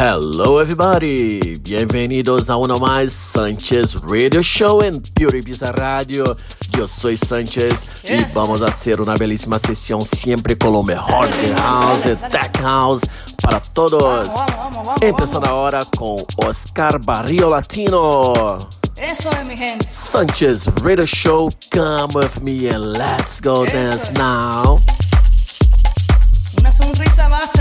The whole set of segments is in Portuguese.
Hello everybody, bienvenidos a uno más Sánchez Radio Show en Pure Ibiza Radio. Yo soy Sánchez yes. y vamos a hacer una bellísima sesión siempre con lo mejor de house, tech house para todos. Empezando ahora con Oscar Barrio Latino. Eso es mi gente. Sánchez Radio Show, come with me and let's go Eso dance es. now. Una sonrisa abaixo.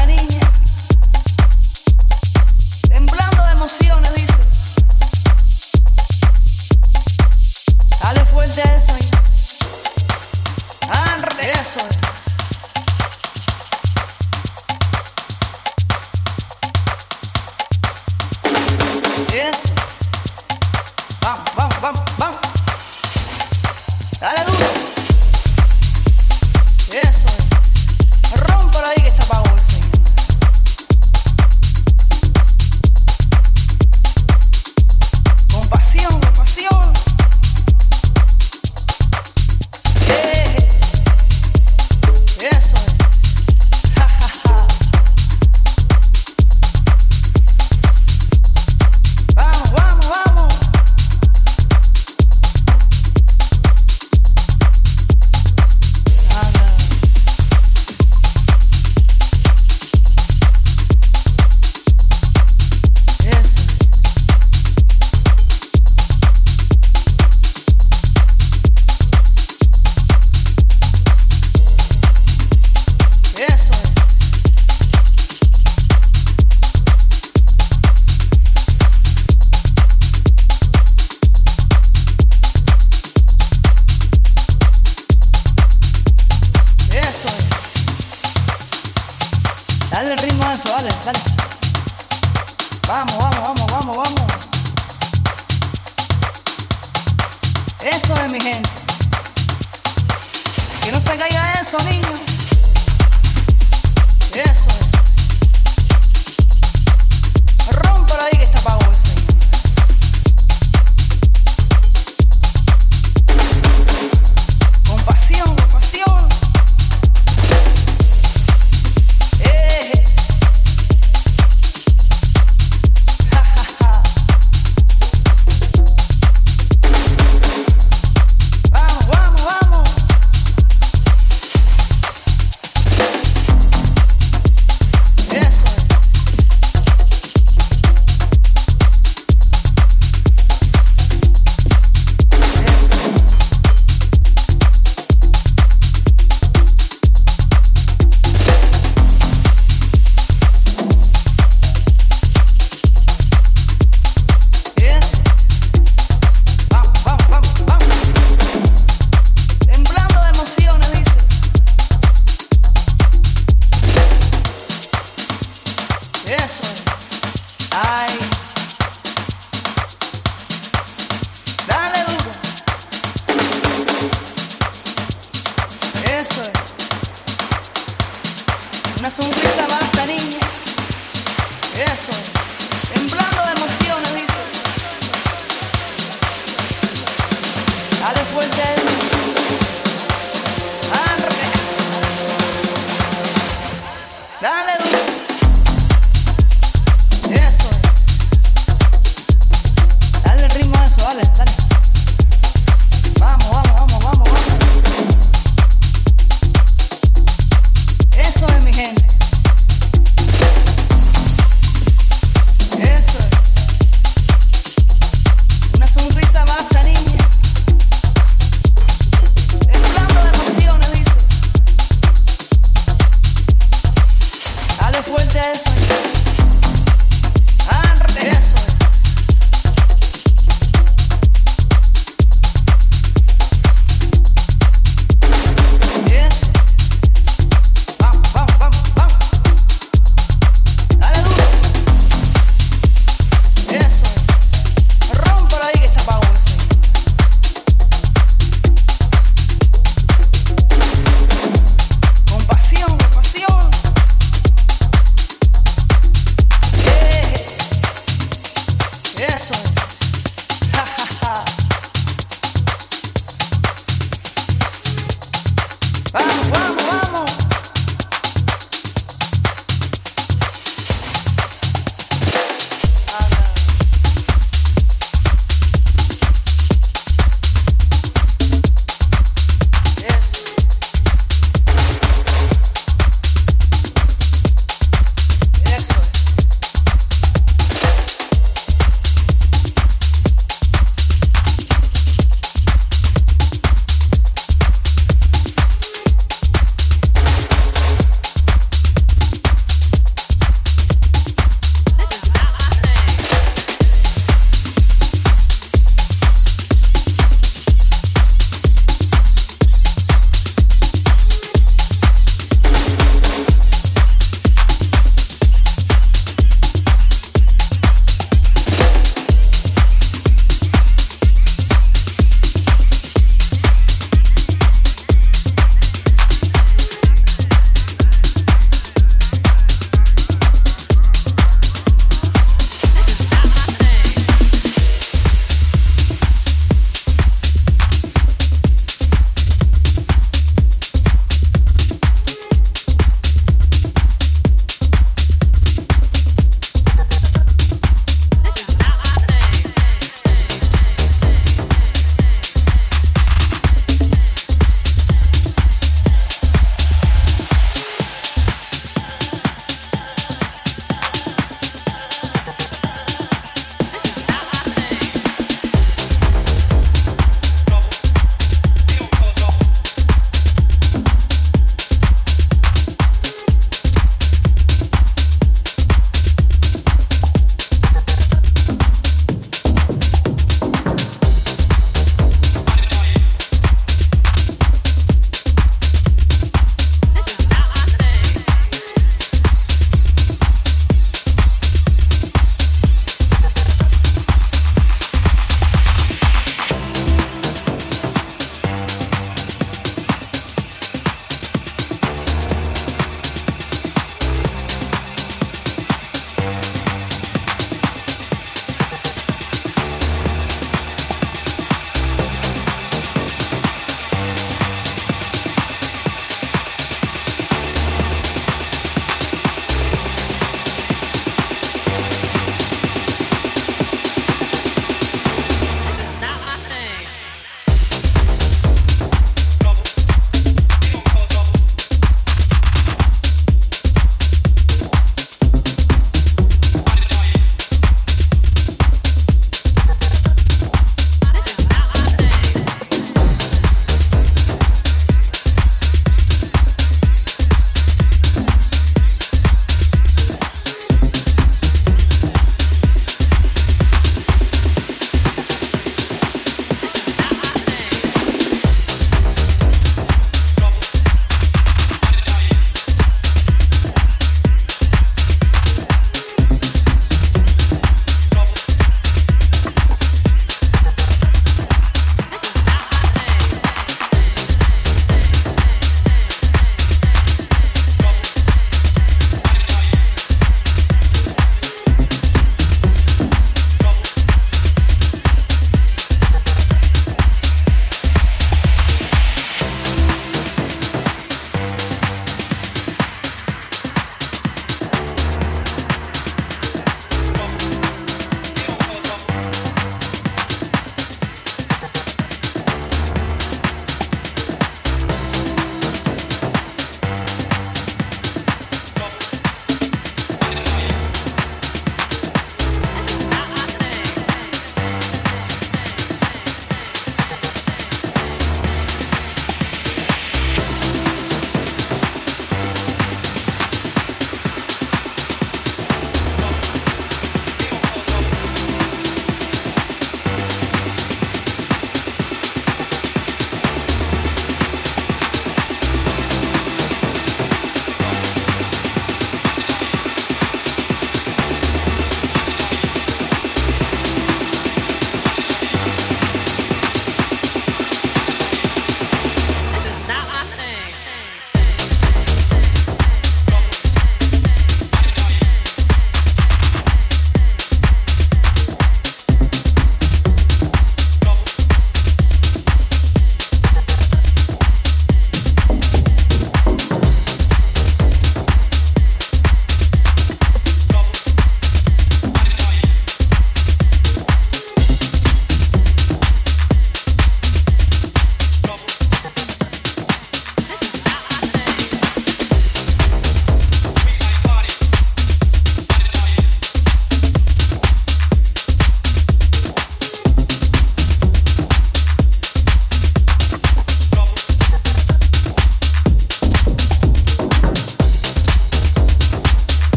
was then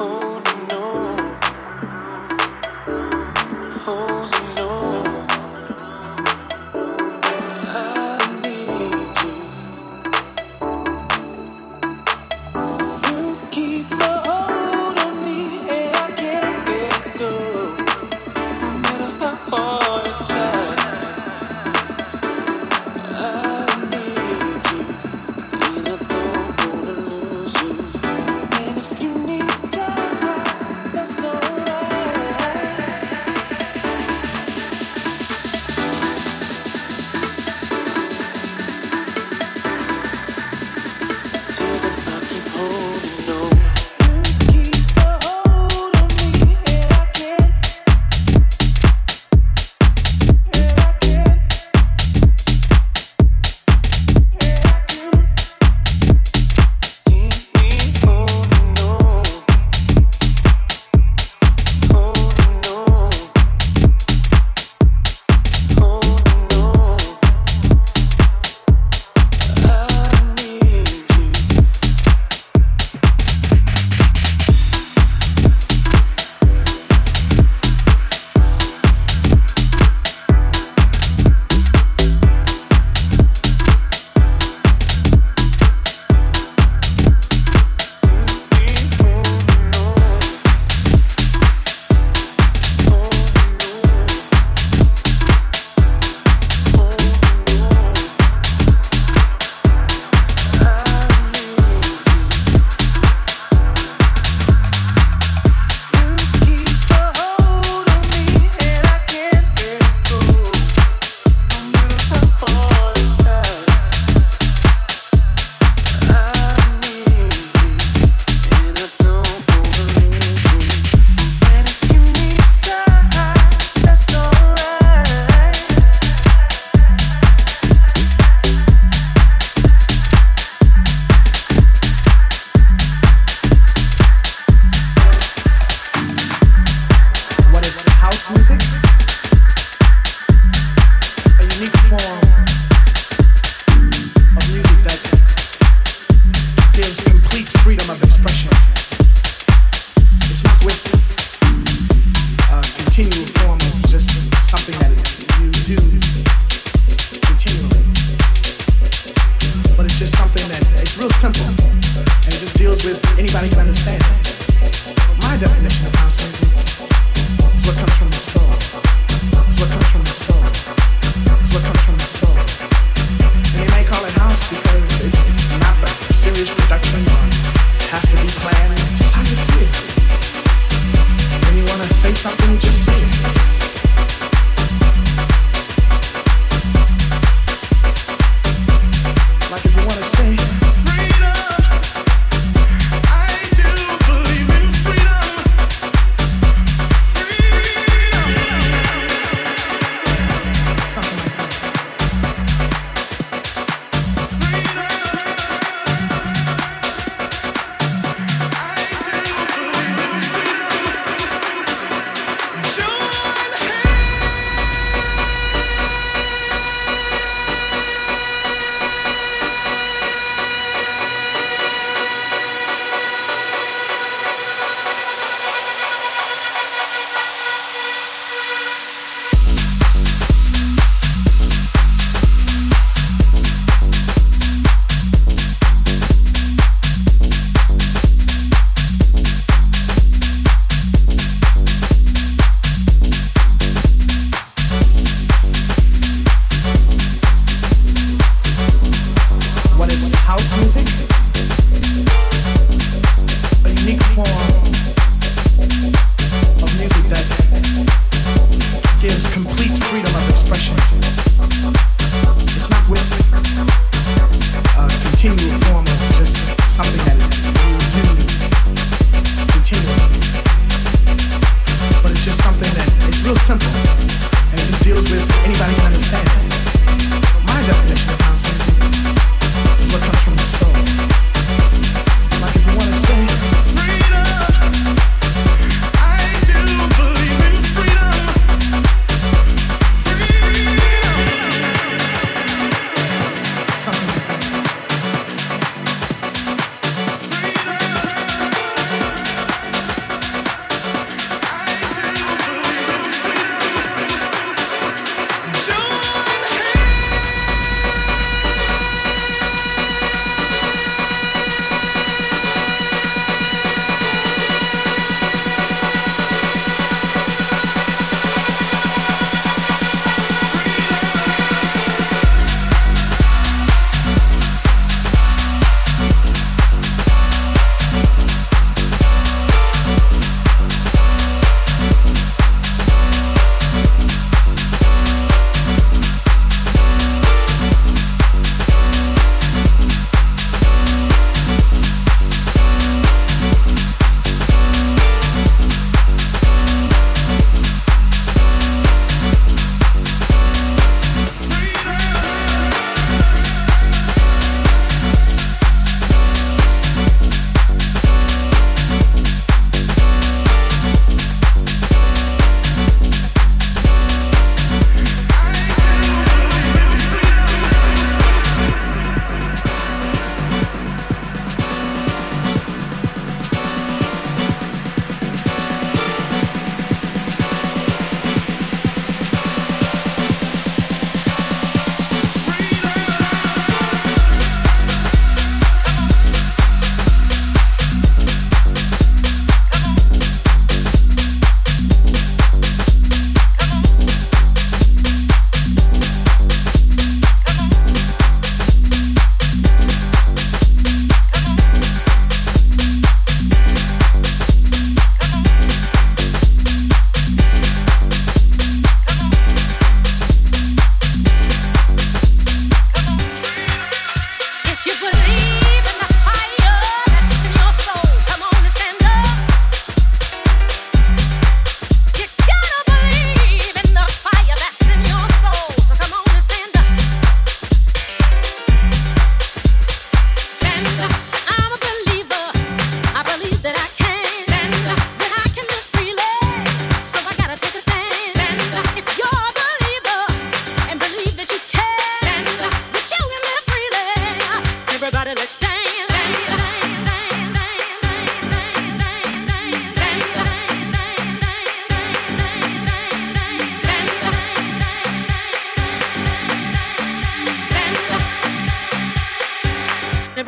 home.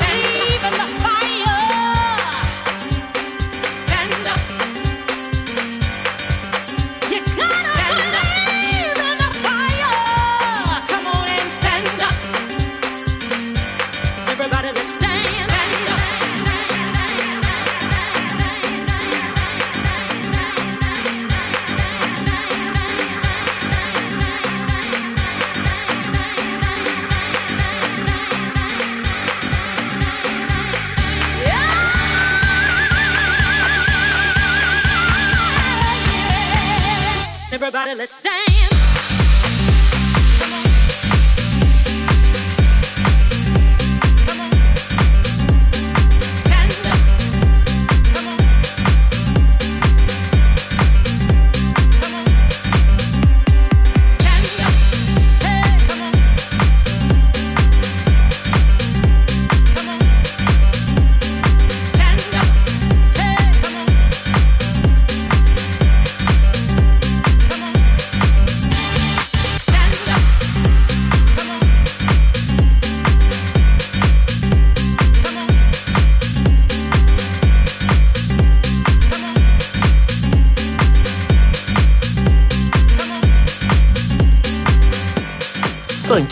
Even the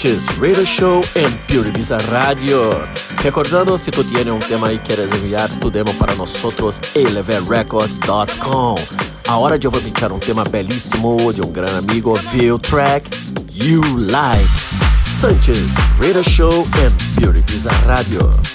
Sánchez Radio Show en Pure Visa Radio. Recordando, si tú tienes un tema y quieres enviar tu demo para nosotros, eleverecords.com. Ahora yo voy a pinchar un tema belísimo de un gran amigo, View Track, You Like. Sánchez Radio Show en Pure Visa Radio.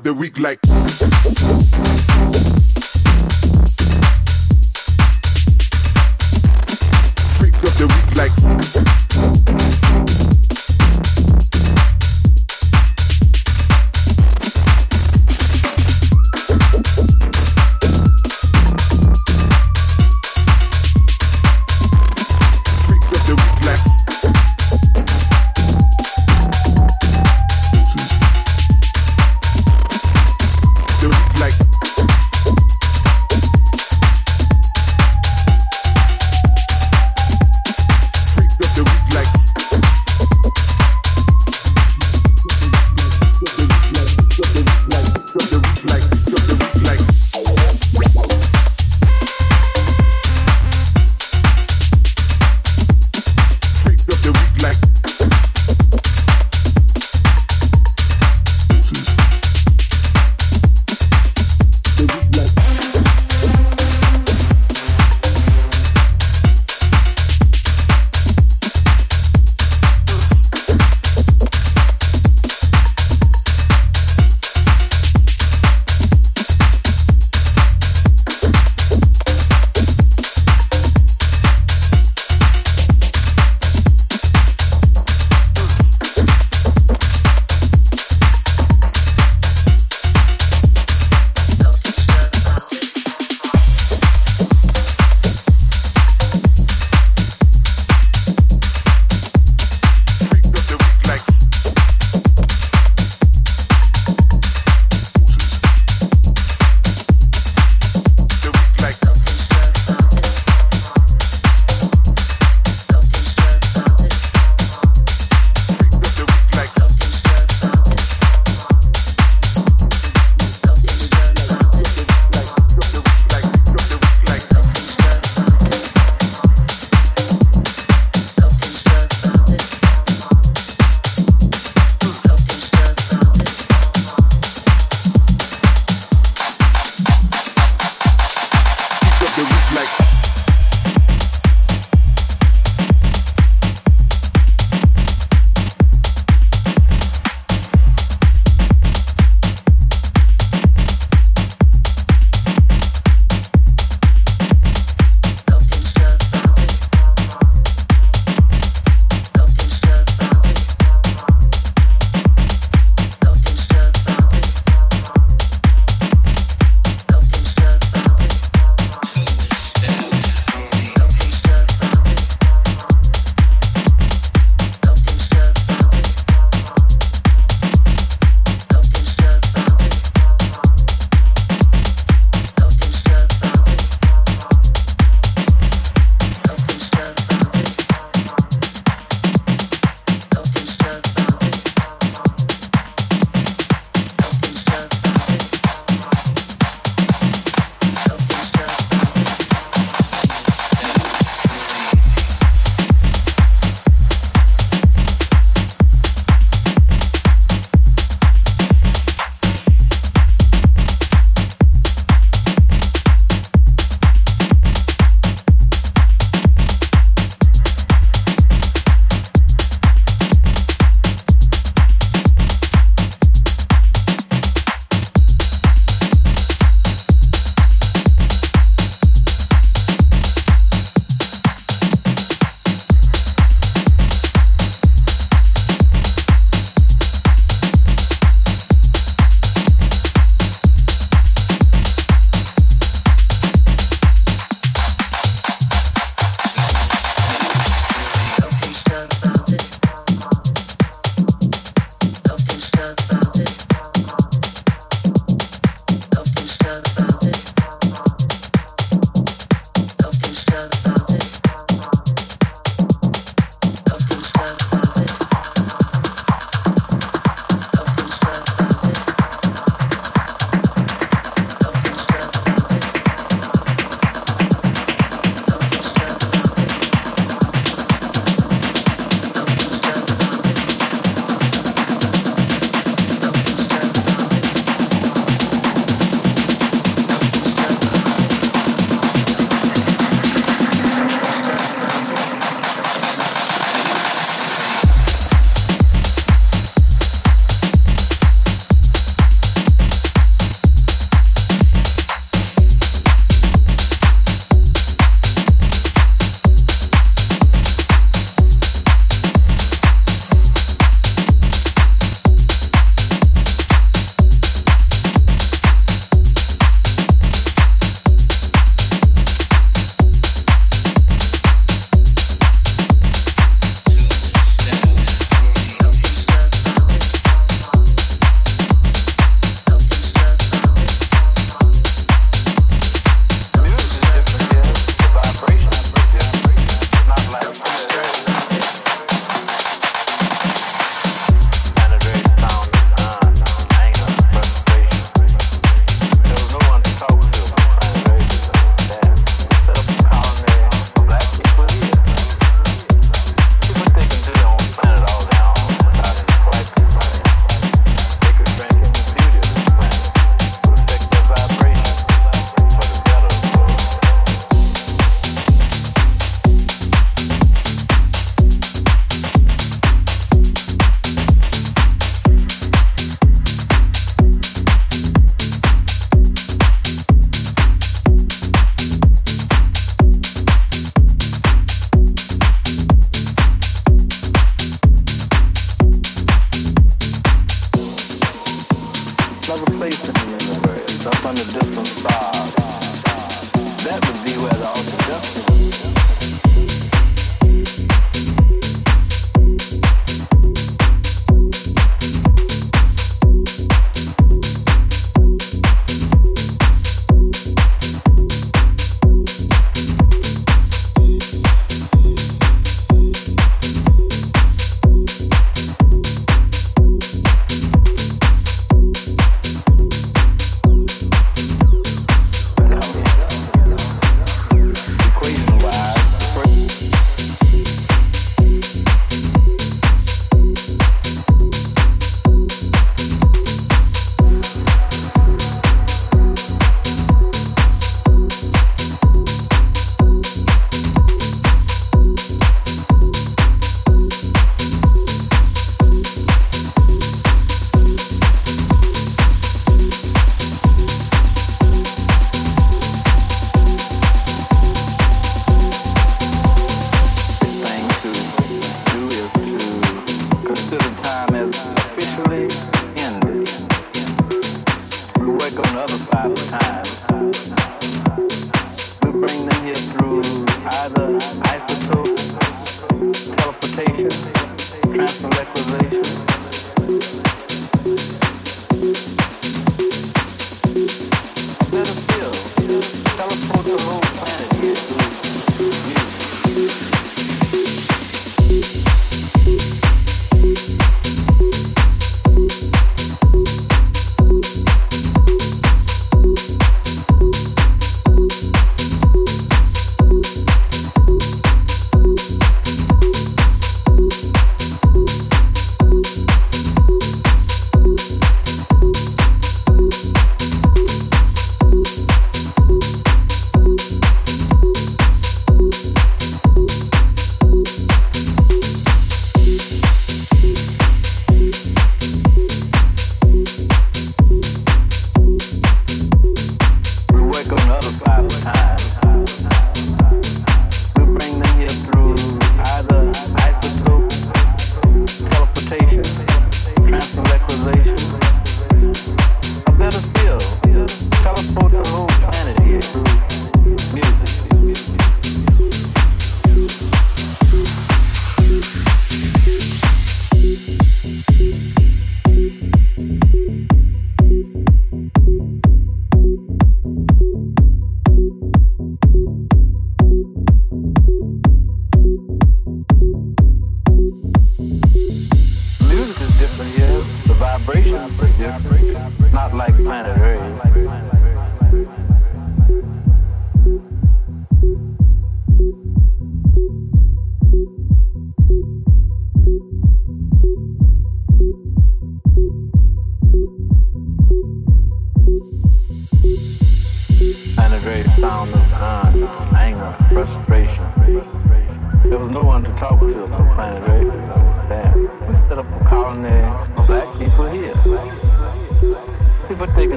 The week like.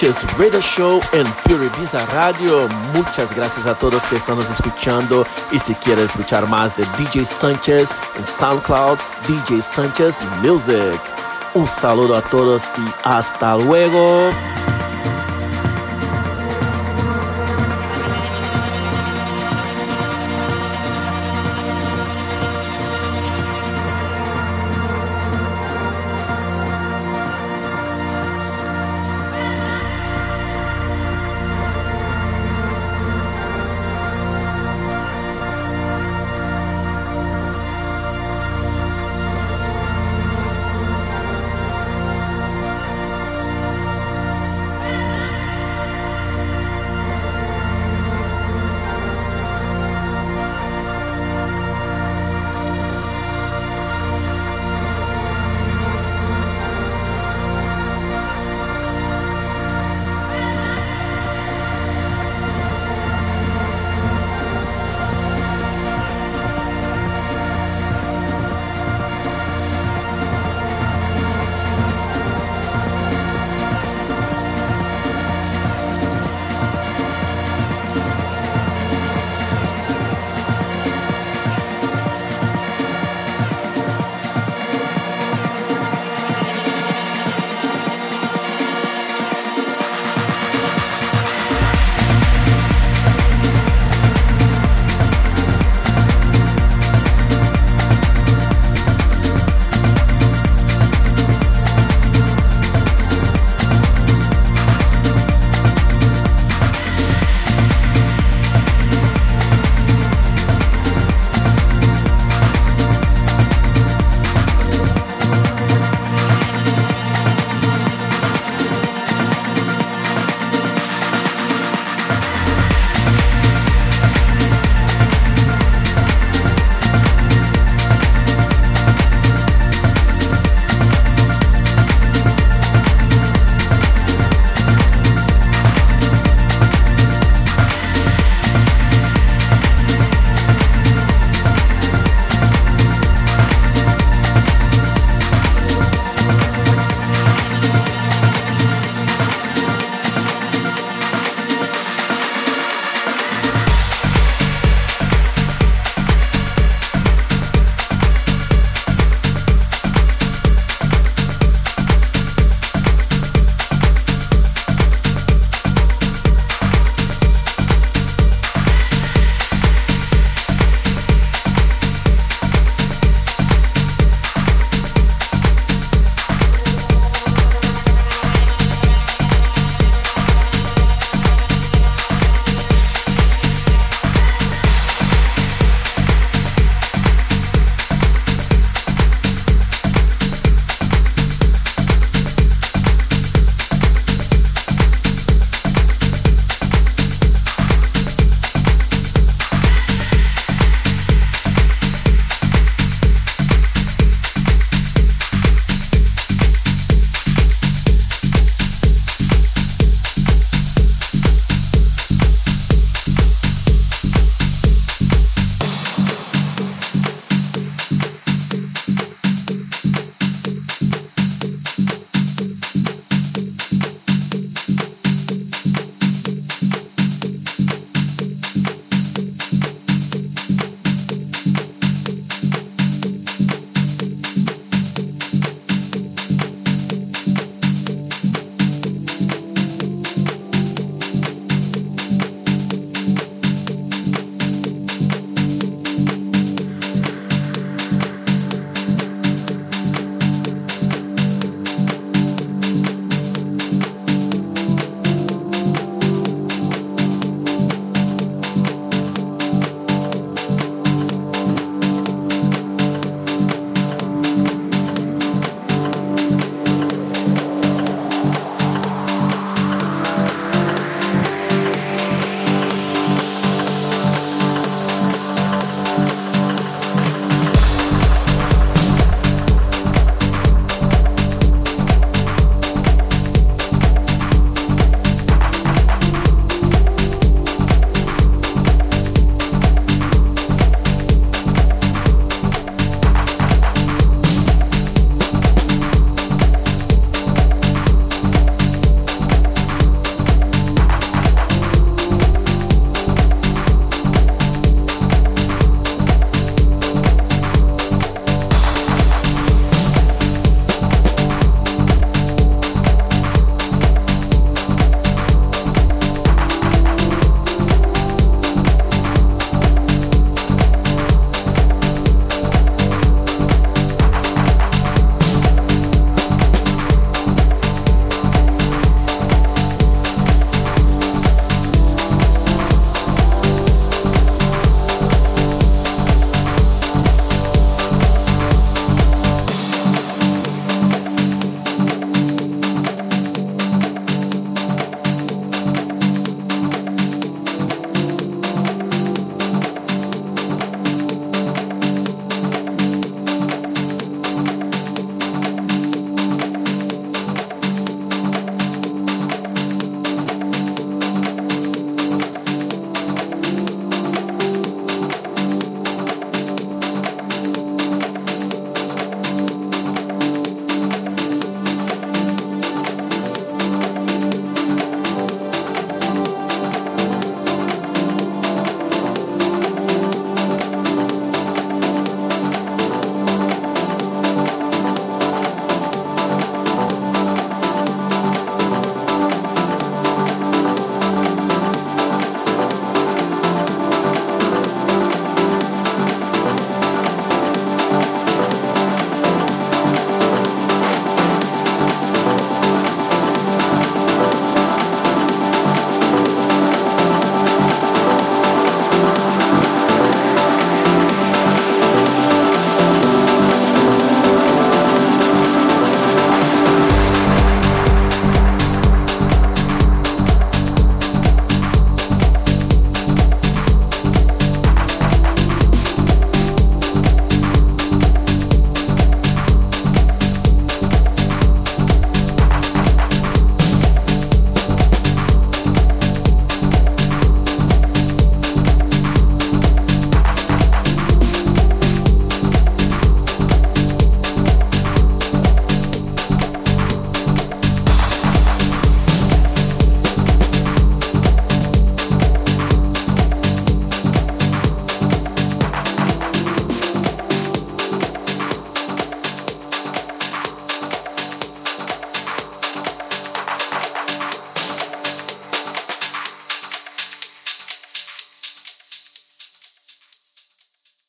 Sánchez Radio Show en Pure Ibiza Radio. Muchas gracias a todos que están escuchando. Y si quieres escuchar más de DJ Sánchez en SoundCloud, DJ Sánchez Music. Un saludo a todos y hasta luego.